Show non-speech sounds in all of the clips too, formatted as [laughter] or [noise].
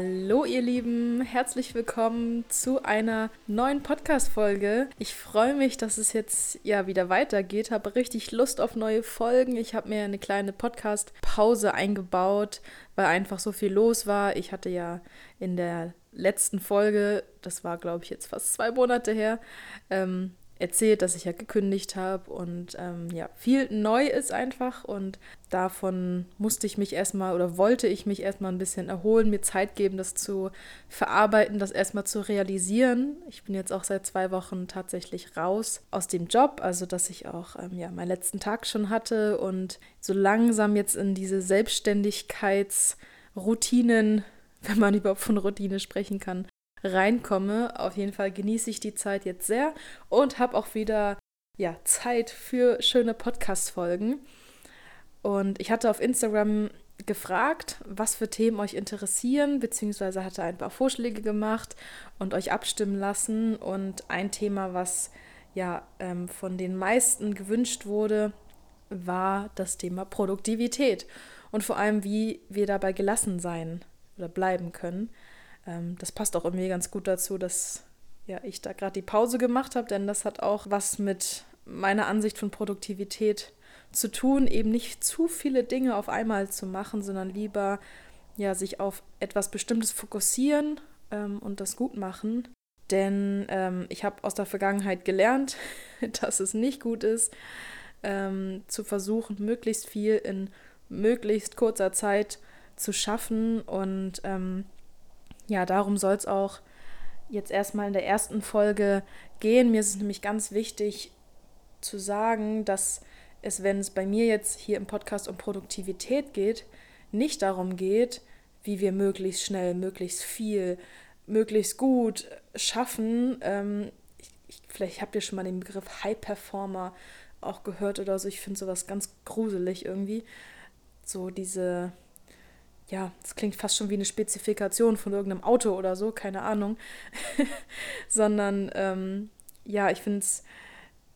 Hallo ihr Lieben, herzlich willkommen zu einer neuen Podcast-Folge. Ich freue mich, dass es jetzt ja wieder weitergeht, habe richtig Lust auf neue Folgen. Ich habe mir eine kleine Podcast-Pause eingebaut, weil einfach so viel los war. Ich hatte ja in der letzten Folge, das war glaube ich jetzt fast zwei Monate her, ähm, erzählt, dass ich ja gekündigt habe und ähm, ja, viel neu ist einfach und davon musste ich mich erstmal oder wollte ich mich erstmal ein bisschen erholen, mir Zeit geben, das zu verarbeiten, das erstmal zu realisieren. Ich bin jetzt auch seit zwei Wochen tatsächlich raus aus dem Job, also dass ich auch ähm, ja, meinen letzten Tag schon hatte und so langsam jetzt in diese Selbstständigkeitsroutinen wenn man überhaupt von Routine sprechen kann, reinkomme. Auf jeden Fall genieße ich die Zeit jetzt sehr und habe auch wieder ja, Zeit für schöne Podcast-Folgen. Und ich hatte auf Instagram gefragt, was für Themen euch interessieren, beziehungsweise hatte ein paar Vorschläge gemacht und euch abstimmen lassen. Und ein Thema, was ja ähm, von den meisten gewünscht wurde, war das Thema Produktivität und vor allem, wie wir dabei gelassen sein oder bleiben können ähm, das passt auch irgendwie ganz gut dazu, dass ja, ich da gerade die Pause gemacht habe, denn das hat auch was mit meiner Ansicht von Produktivität zu tun, eben nicht zu viele Dinge auf einmal zu machen, sondern lieber ja, sich auf etwas Bestimmtes fokussieren ähm, und das gut machen. Denn ähm, ich habe aus der Vergangenheit gelernt, [laughs] dass es nicht gut ist, ähm, zu versuchen, möglichst viel in möglichst kurzer Zeit zu schaffen und ähm, ja, darum soll es auch jetzt erstmal in der ersten Folge gehen. Mir ist es nämlich ganz wichtig zu sagen, dass es, wenn es bei mir jetzt hier im Podcast um Produktivität geht, nicht darum geht, wie wir möglichst schnell, möglichst viel, möglichst gut schaffen. Ähm, ich, ich, vielleicht habt ihr schon mal den Begriff High Performer auch gehört oder so. Ich finde sowas ganz gruselig irgendwie. So diese ja, das klingt fast schon wie eine Spezifikation von irgendeinem Auto oder so, keine Ahnung, [laughs] sondern ähm, ja, ich finde es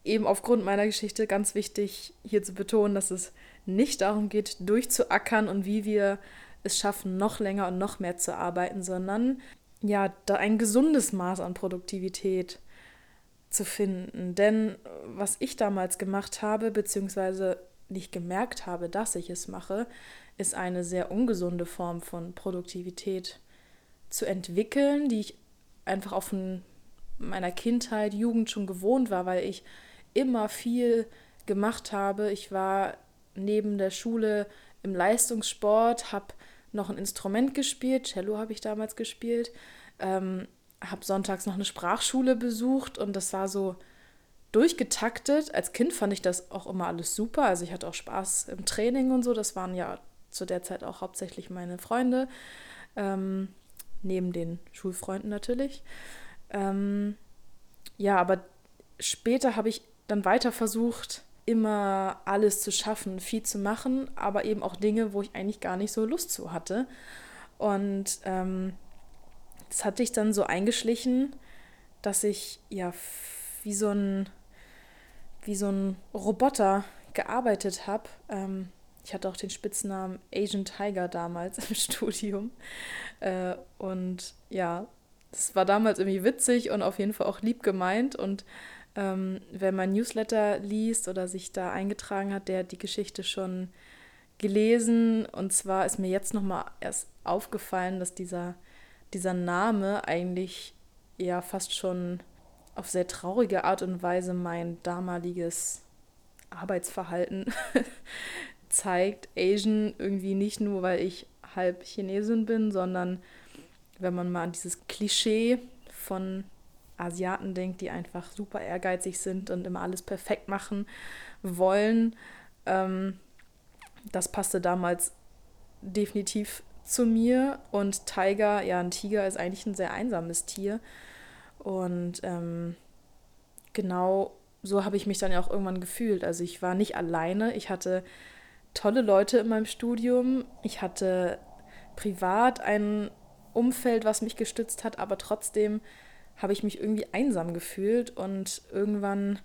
eben aufgrund meiner Geschichte ganz wichtig, hier zu betonen, dass es nicht darum geht, durchzuackern und wie wir es schaffen, noch länger und noch mehr zu arbeiten, sondern ja, da ein gesundes Maß an Produktivität zu finden. Denn was ich damals gemacht habe, beziehungsweise nicht gemerkt habe, dass ich es mache, ist eine sehr ungesunde Form von Produktivität zu entwickeln, die ich einfach von meiner Kindheit, Jugend schon gewohnt war, weil ich immer viel gemacht habe. Ich war neben der Schule im Leistungssport, habe noch ein Instrument gespielt, Cello habe ich damals gespielt, ähm, habe sonntags noch eine Sprachschule besucht und das war so durchgetaktet. Als Kind fand ich das auch immer alles super. Also ich hatte auch Spaß im Training und so. Das waren ja zu der Zeit auch hauptsächlich meine Freunde, ähm, neben den Schulfreunden natürlich. Ähm, ja, aber später habe ich dann weiter versucht, immer alles zu schaffen, viel zu machen, aber eben auch Dinge, wo ich eigentlich gar nicht so Lust zu hatte. Und ähm, das hatte ich dann so eingeschlichen, dass ich ja wie so ein, wie so ein Roboter gearbeitet habe. Ähm, ich hatte auch den Spitznamen Asian Tiger damals [laughs] im Studium. Äh, und ja, es war damals irgendwie witzig und auf jeden Fall auch lieb gemeint. Und ähm, wer mein Newsletter liest oder sich da eingetragen hat, der hat die Geschichte schon gelesen. Und zwar ist mir jetzt nochmal erst aufgefallen, dass dieser, dieser Name eigentlich ja fast schon auf sehr traurige Art und Weise mein damaliges Arbeitsverhalten [laughs] zeigt Asian irgendwie nicht nur, weil ich halb Chinesin bin, sondern wenn man mal an dieses Klischee von Asiaten denkt, die einfach super ehrgeizig sind und immer alles perfekt machen wollen. Ähm, das passte damals definitiv zu mir. Und Tiger, ja, ein Tiger ist eigentlich ein sehr einsames Tier. Und ähm, genau so habe ich mich dann ja auch irgendwann gefühlt. Also ich war nicht alleine. Ich hatte tolle Leute in meinem Studium. Ich hatte privat ein Umfeld, was mich gestützt hat, aber trotzdem habe ich mich irgendwie einsam gefühlt und irgendwann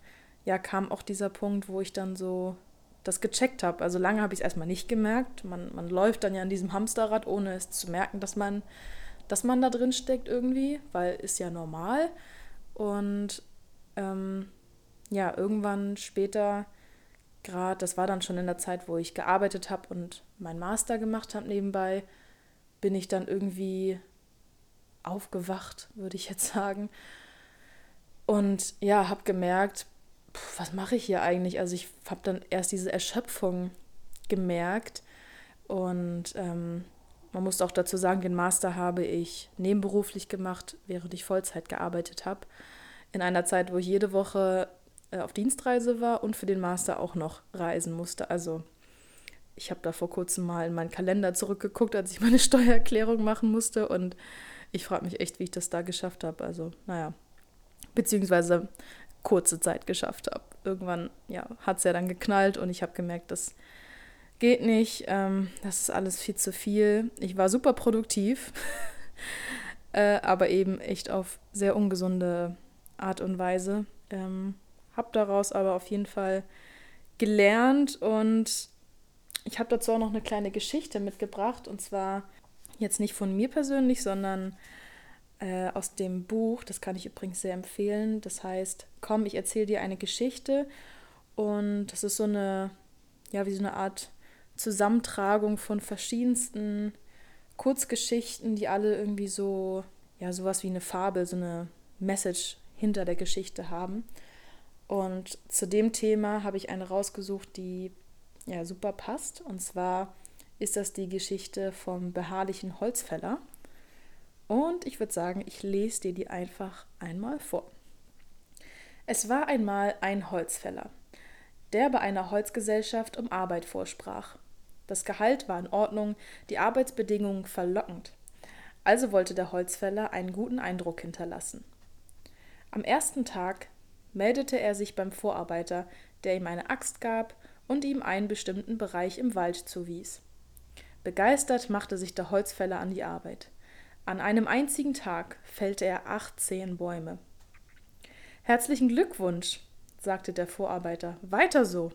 ja kam auch dieser Punkt, wo ich dann so das gecheckt habe. Also lange habe ich es erstmal nicht gemerkt. Man, man läuft dann ja an diesem Hamsterrad, ohne es zu merken, dass man dass man da drin steckt irgendwie, weil ist ja normal. Und ähm, ja, irgendwann später, gerade, das war dann schon in der Zeit, wo ich gearbeitet habe und mein Master gemacht habe nebenbei, bin ich dann irgendwie aufgewacht, würde ich jetzt sagen. Und ja, habe gemerkt, was mache ich hier eigentlich? Also ich habe dann erst diese Erschöpfung gemerkt und ähm, man muss auch dazu sagen, den Master habe ich nebenberuflich gemacht, während ich Vollzeit gearbeitet habe. In einer Zeit, wo ich jede Woche äh, auf Dienstreise war und für den Master auch noch reisen musste. Also ich habe da vor kurzem mal in meinen Kalender zurückgeguckt, als ich [laughs] meine Steuererklärung machen musste und ich frage mich echt, wie ich das da geschafft habe. Also, naja, beziehungsweise kurze Zeit geschafft habe. Irgendwann, ja, hat es ja dann geknallt und ich habe gemerkt, das geht nicht, ähm, das ist alles viel zu viel. Ich war super produktiv, [laughs] äh, aber eben echt auf sehr ungesunde Art und Weise. Ähm, habe daraus aber auf jeden Fall gelernt und ich habe dazu auch noch eine kleine Geschichte mitgebracht und zwar jetzt nicht von mir persönlich, sondern äh, aus dem Buch, das kann ich übrigens sehr empfehlen. Das heißt, komm, ich erzähle dir eine Geschichte und das ist so eine, ja, wie so eine Art Zusammentragung von verschiedensten Kurzgeschichten, die alle irgendwie so, ja, sowas wie eine Fabel, so eine Message hinter der Geschichte haben. Und zu dem Thema habe ich eine rausgesucht, die ja super passt. Und zwar ist das die Geschichte vom beharrlichen Holzfäller. Und ich würde sagen, ich lese dir die einfach einmal vor. Es war einmal ein Holzfäller, der bei einer Holzgesellschaft um Arbeit vorsprach. Das Gehalt war in Ordnung, die Arbeitsbedingungen verlockend. Also wollte der Holzfäller einen guten Eindruck hinterlassen. Am ersten Tag meldete er sich beim Vorarbeiter, der ihm eine Axt gab und ihm einen bestimmten Bereich im Wald zuwies. Begeistert machte sich der Holzfäller an die Arbeit. An einem einzigen Tag fällte er 18 Bäume. Herzlichen Glückwunsch, sagte der Vorarbeiter. Weiter so.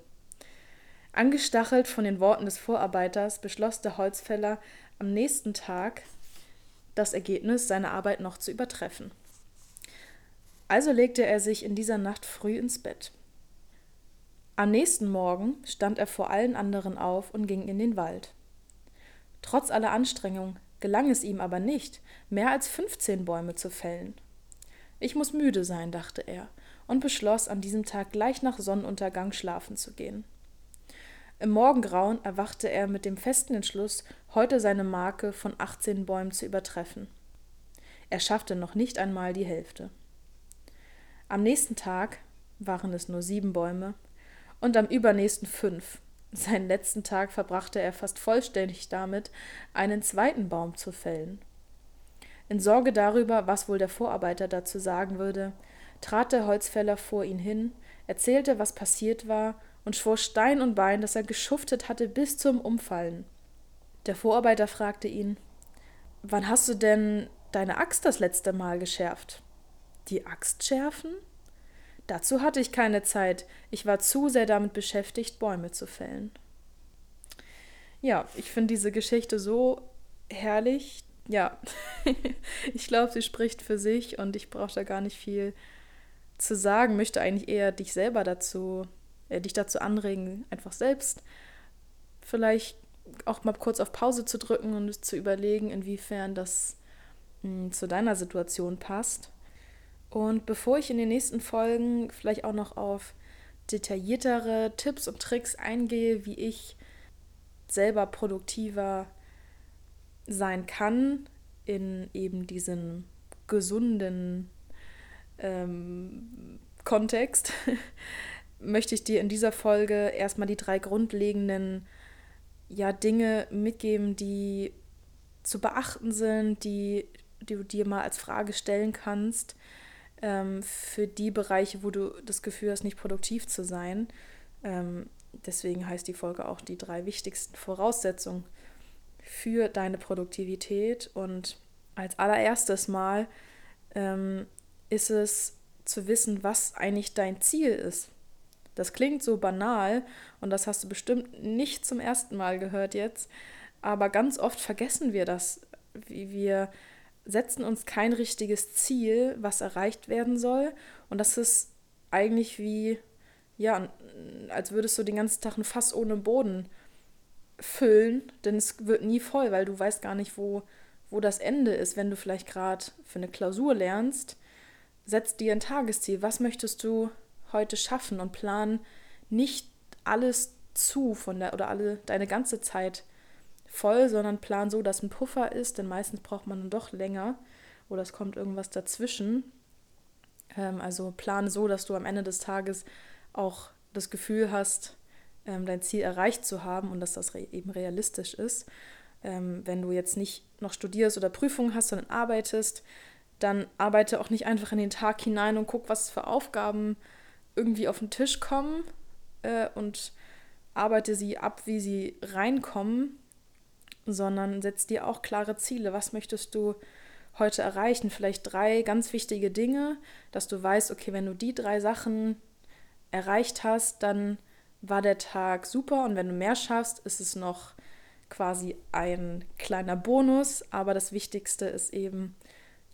Angestachelt von den Worten des Vorarbeiters beschloss der Holzfäller am nächsten Tag das Ergebnis seiner Arbeit noch zu übertreffen. Also legte er sich in dieser Nacht früh ins Bett. Am nächsten Morgen stand er vor allen anderen auf und ging in den Wald. Trotz aller Anstrengung gelang es ihm aber nicht, mehr als fünfzehn Bäume zu fällen. Ich muss müde sein, dachte er, und beschloss, an diesem Tag gleich nach Sonnenuntergang schlafen zu gehen. Im Morgengrauen erwachte er mit dem festen Entschluss, heute seine Marke von 18 Bäumen zu übertreffen. Er schaffte noch nicht einmal die Hälfte. Am nächsten Tag waren es nur sieben Bäume und am übernächsten fünf. Seinen letzten Tag verbrachte er fast vollständig damit, einen zweiten Baum zu fällen. In Sorge darüber, was wohl der Vorarbeiter dazu sagen würde, trat der Holzfäller vor ihn hin, erzählte, was passiert war und schwor Stein und Bein, dass er geschuftet hatte bis zum Umfallen. Der Vorarbeiter fragte ihn Wann hast du denn deine Axt das letzte Mal geschärft? Die Axt schärfen? Dazu hatte ich keine Zeit, ich war zu sehr damit beschäftigt, Bäume zu fällen. Ja, ich finde diese Geschichte so herrlich. Ja, [laughs] ich glaube, sie spricht für sich und ich brauche da gar nicht viel zu sagen, möchte eigentlich eher dich selber dazu äh, dich dazu anregen, einfach selbst vielleicht auch mal kurz auf Pause zu drücken und zu überlegen, inwiefern das mh, hm, zu deiner Situation passt. Und bevor ich in den nächsten Folgen vielleicht auch noch auf detailliertere Tipps und Tricks eingehe, wie ich selber produktiver sein kann in eben diesem gesunden ähm, Kontext, [laughs] möchte ich dir in dieser Folge erstmal die drei grundlegenden ja, Dinge mitgeben, die zu beachten sind, die, die du dir mal als Frage stellen kannst ähm, für die Bereiche, wo du das Gefühl hast, nicht produktiv zu sein. Ähm, deswegen heißt die Folge auch die drei wichtigsten Voraussetzungen für deine Produktivität. Und als allererstes Mal ähm, ist es zu wissen, was eigentlich dein Ziel ist. Das klingt so banal und das hast du bestimmt nicht zum ersten Mal gehört jetzt, aber ganz oft vergessen wir das, wie wir setzen uns kein richtiges Ziel, was erreicht werden soll. Und das ist eigentlich wie, ja, als würdest du den ganzen Tag ein Fass ohne Boden füllen, denn es wird nie voll, weil du weißt gar nicht, wo, wo das Ende ist. Wenn du vielleicht gerade für eine Klausur lernst, setz dir ein Tagesziel. Was möchtest du heute schaffen und plan nicht alles zu von der oder alle deine ganze Zeit voll, sondern plan so, dass ein Puffer ist, denn meistens braucht man dann doch länger oder es kommt irgendwas dazwischen. Ähm, also plan so, dass du am Ende des Tages auch das Gefühl hast, ähm, dein Ziel erreicht zu haben und dass das re eben realistisch ist. Ähm, wenn du jetzt nicht noch studierst oder Prüfungen hast, sondern arbeitest, dann arbeite auch nicht einfach in den Tag hinein und guck, was für Aufgaben irgendwie auf den Tisch kommen äh, und arbeite sie ab, wie sie reinkommen, sondern setz dir auch klare Ziele. Was möchtest du heute erreichen? Vielleicht drei ganz wichtige Dinge, dass du weißt, okay, wenn du die drei Sachen erreicht hast, dann war der Tag super und wenn du mehr schaffst, ist es noch quasi ein kleiner Bonus, aber das Wichtigste ist eben,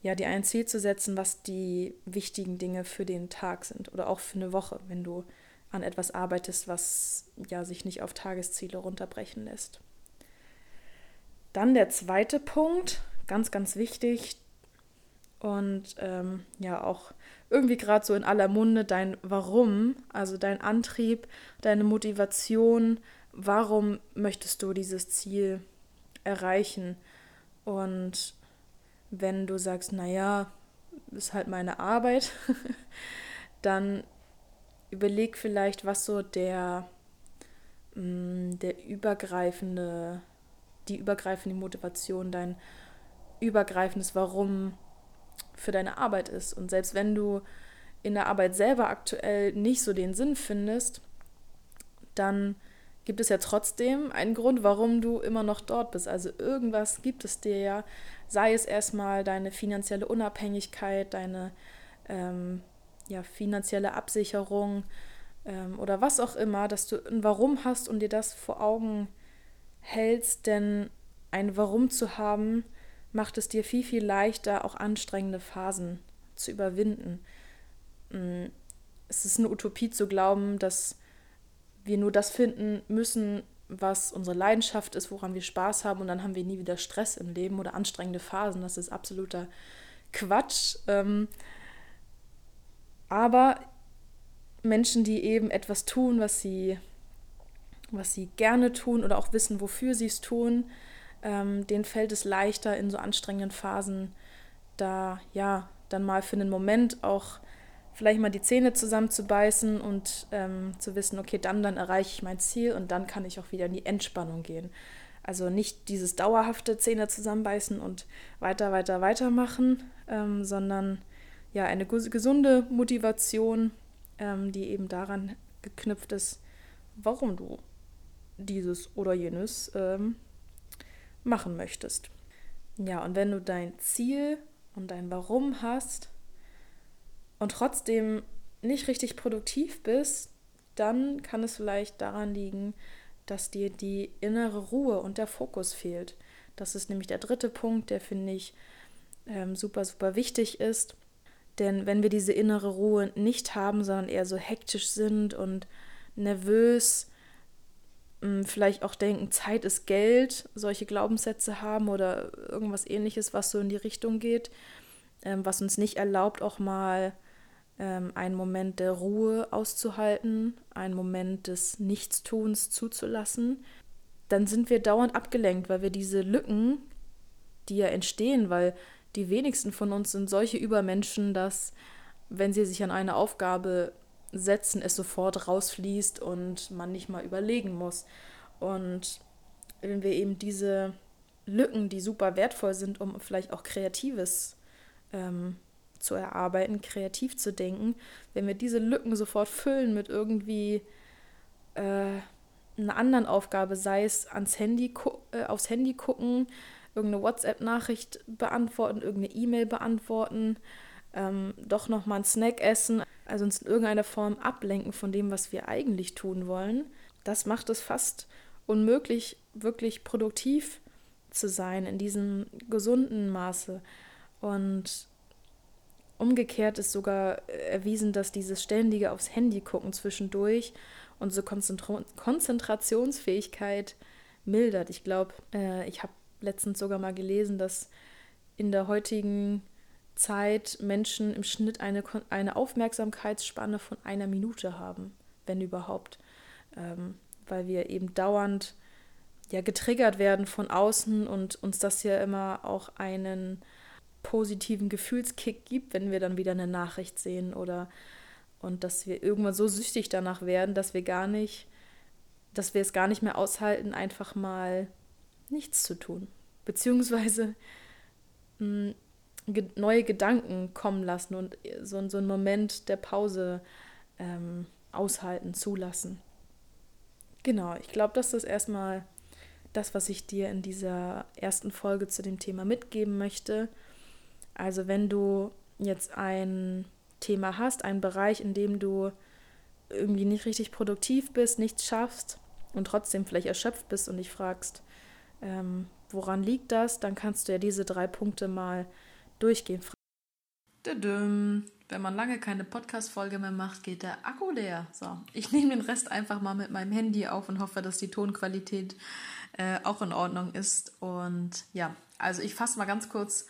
ja, dir ein Ziel zu setzen, was die wichtigen Dinge für den Tag sind oder auch für eine Woche, wenn du an etwas arbeitest, was ja sich nicht auf Tagesziele runterbrechen lässt. Dann der zweite Punkt, ganz, ganz wichtig und ähm, ja auch irgendwie gerade so in aller Munde dein Warum, also dein Antrieb, deine Motivation, warum möchtest du dieses Ziel erreichen? Und wenn du sagst, naja, ist halt meine Arbeit, [laughs] dann überleg vielleicht, was so der, mm, der übergreifende, die übergreifende Motivation, dein übergreifendes Warum für deine Arbeit ist. Und selbst wenn du in der Arbeit selber aktuell nicht so den Sinn findest, dann gibt es ja trotzdem einen Grund, warum du immer noch dort bist. Also irgendwas gibt es dir ja, sei es erstmal deine finanzielle Unabhängigkeit, deine ähm, ja, finanzielle Absicherung ähm, oder was auch immer, dass du ein Warum hast und dir das vor Augen hältst, denn ein Warum zu haben, macht es dir viel, viel leichter, auch anstrengende Phasen zu überwinden. Mm, es ist eine Utopie zu glauben, dass wir nur das finden müssen, was unsere Leidenschaft ist, woran wir Spaß haben und dann haben wir nie wieder Stress im Leben oder anstrengende Phasen. Das ist absoluter Quatsch. Ähm, aber Menschen, die eben etwas tun, was sie, was sie gerne tun oder auch wissen, wofür sie es tun, ähm, denen fällt es leichter in so anstrengenden Phasen, da ja dann mal für einen Moment auch vielleicht mal die Zähne zusammenzubeißen und ähm, zu wissen, okay, dann, dann erreiche ich mein Ziel und dann kann ich auch wieder in die Entspannung gehen. Also nicht dieses dauerhafte Zähne zusammenbeißen und weiter, weiter, weitermachen, ähm, sondern ja eine gesunde Motivation, ähm, die eben daran geknüpft ist, warum du dieses oder jenes ähm, machen möchtest. Ja, und wenn du dein Ziel und dein Warum hast und trotzdem nicht richtig produktiv bist, dann kann es vielleicht daran liegen, dass dir die innere Ruhe und der Fokus fehlt. Das ist nämlich der dritte Punkt, der finde ich ähm, super, super wichtig ist. Denn wenn wir diese innere Ruhe nicht haben, sondern eher so hektisch sind und nervös, hm, vielleicht auch denken, Zeit ist Geld, solche Glaubenssätze haben oder irgendwas ähnliches, was so in die Richtung geht, ähm, was uns nicht erlaubt, auch mal ähm, einen Moment der Ruhe auszuhalten, einen Moment des Nichtstuns zuzulassen, dann sind wir dauernd abgelenkt, weil wir diese Lücken, die ja entstehen, weil die wenigsten von uns sind solche Übermenschen, dass wenn sie sich an eine Aufgabe setzen, es sofort rausfließt und man nicht mal überlegen muss. Und wenn wir eben diese Lücken, die super wertvoll sind, um vielleicht auch Kreatives ähm, zu erarbeiten, kreativ zu denken, wenn wir diese Lücken sofort füllen mit irgendwie äh, einer anderen Aufgabe, sei es ans Handy äh, aufs Handy gucken, irgendeine WhatsApp-Nachricht beantworten, irgendeine E-Mail beantworten, ähm, doch nochmal einen Snack essen, also uns in irgendeiner Form ablenken von dem, was wir eigentlich tun wollen, das macht es fast unmöglich, wirklich produktiv zu sein in diesem gesunden Maße. Und umgekehrt ist sogar erwiesen, dass dieses ständige aufs Handy gucken zwischendurch unsere Konzentra Konzentrationsfähigkeit mildert. Ich glaube, äh, ich habe letztens sogar mal gelesen, dass in der heutigen Zeit Menschen im Schnitt eine, eine Aufmerksamkeitsspanne von einer Minute haben, wenn überhaupt. Ähm, weil wir eben dauernd ja getriggert werden von außen und uns das ja immer auch einen positiven Gefühlskick gibt, wenn wir dann wieder eine Nachricht sehen oder und dass wir irgendwann so süchtig danach werden, dass wir gar nicht, dass wir es gar nicht mehr aushalten, einfach mal nichts zu tun. Beziehungsweise mh, hm, neue Gedanken kommen lassen und so, so einen Moment der Pause ähm, aushalten, zulassen. Genau, ich glaube, das ist erstmal das, was ich dir in dieser ersten Folge zu dem Thema mitgeben möchte. Also wenn du jetzt ein Thema hast, einen Bereich, in dem du irgendwie nicht richtig produktiv bist, nichts schaffst und trotzdem vielleicht erschöpft bist und dich fragst, ähm, woran liegt das, dann kannst du ja diese drei Punkte mal durchgehen. Wenn man lange keine Podcast-Folge mehr macht, geht der Akku leer. So, ich nehme den Rest einfach mal mit meinem Handy auf und hoffe, dass die Tonqualität äh, auch in Ordnung ist. Und ja, also ich fasse mal ganz kurz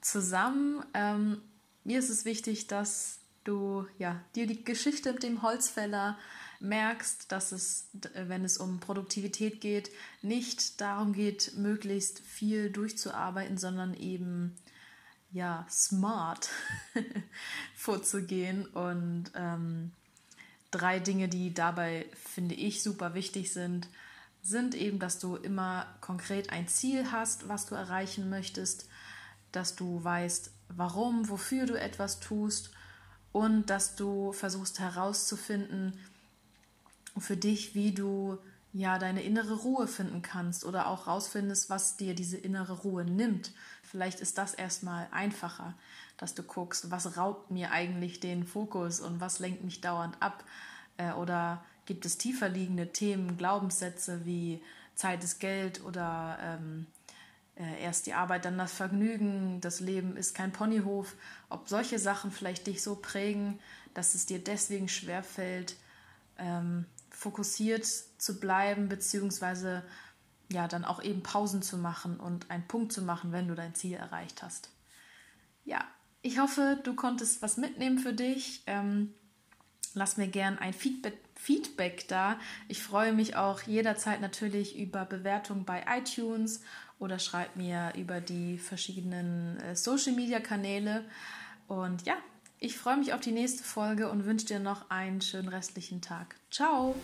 zusammen. Ähm, mir ist es wichtig, dass du ja, dir die Geschichte mit dem Holzfäller merkst, dass es, wenn es um Produktivität geht, nicht darum geht, möglichst viel durchzuarbeiten, sondern eben ja smart [laughs] vorzugehen und ähm, drei Dinge, die dabei finde ich super wichtig sind, sind eben, dass du immer konkret ein Ziel hast, was du erreichen möchtest, dass du weißt, warum, wofür du etwas tust und dass du versuchst herauszufinden für dich, wie du ja deine innere Ruhe finden kannst oder auch rausfindest, was dir diese innere Ruhe nimmt. Vielleicht ist das erstmal einfacher, dass du guckst, was raubt mir eigentlich den Fokus und was lenkt mich dauernd ab äh, oder gibt es tiefer liegende Themen, Glaubenssätze wie Zeit ist Geld oder ähm, äh, erst die Arbeit, dann das Vergnügen, das Leben ist kein Ponyhof, ob solche Sachen vielleicht dich so prägen, dass es dir deswegen schwerfällt, ähm, fokussiert zu bleiben, beziehungsweise ja, dann auch eben Pausen zu machen und einen Punkt zu machen, wenn du dein Ziel erreicht hast. Ja, ich hoffe, du konntest was mitnehmen für dich. Ähm, lass mir gern ein Feedback, Feedback da. Ich freue mich auch jederzeit natürlich über Bewertungen bei iTunes oder schreib mir über die verschiedenen äh, Social Media Kanäle. Und ja, ich freue mich auf die nächste Folge und wünsche dir noch einen schönen restlichen Tag. Ciao!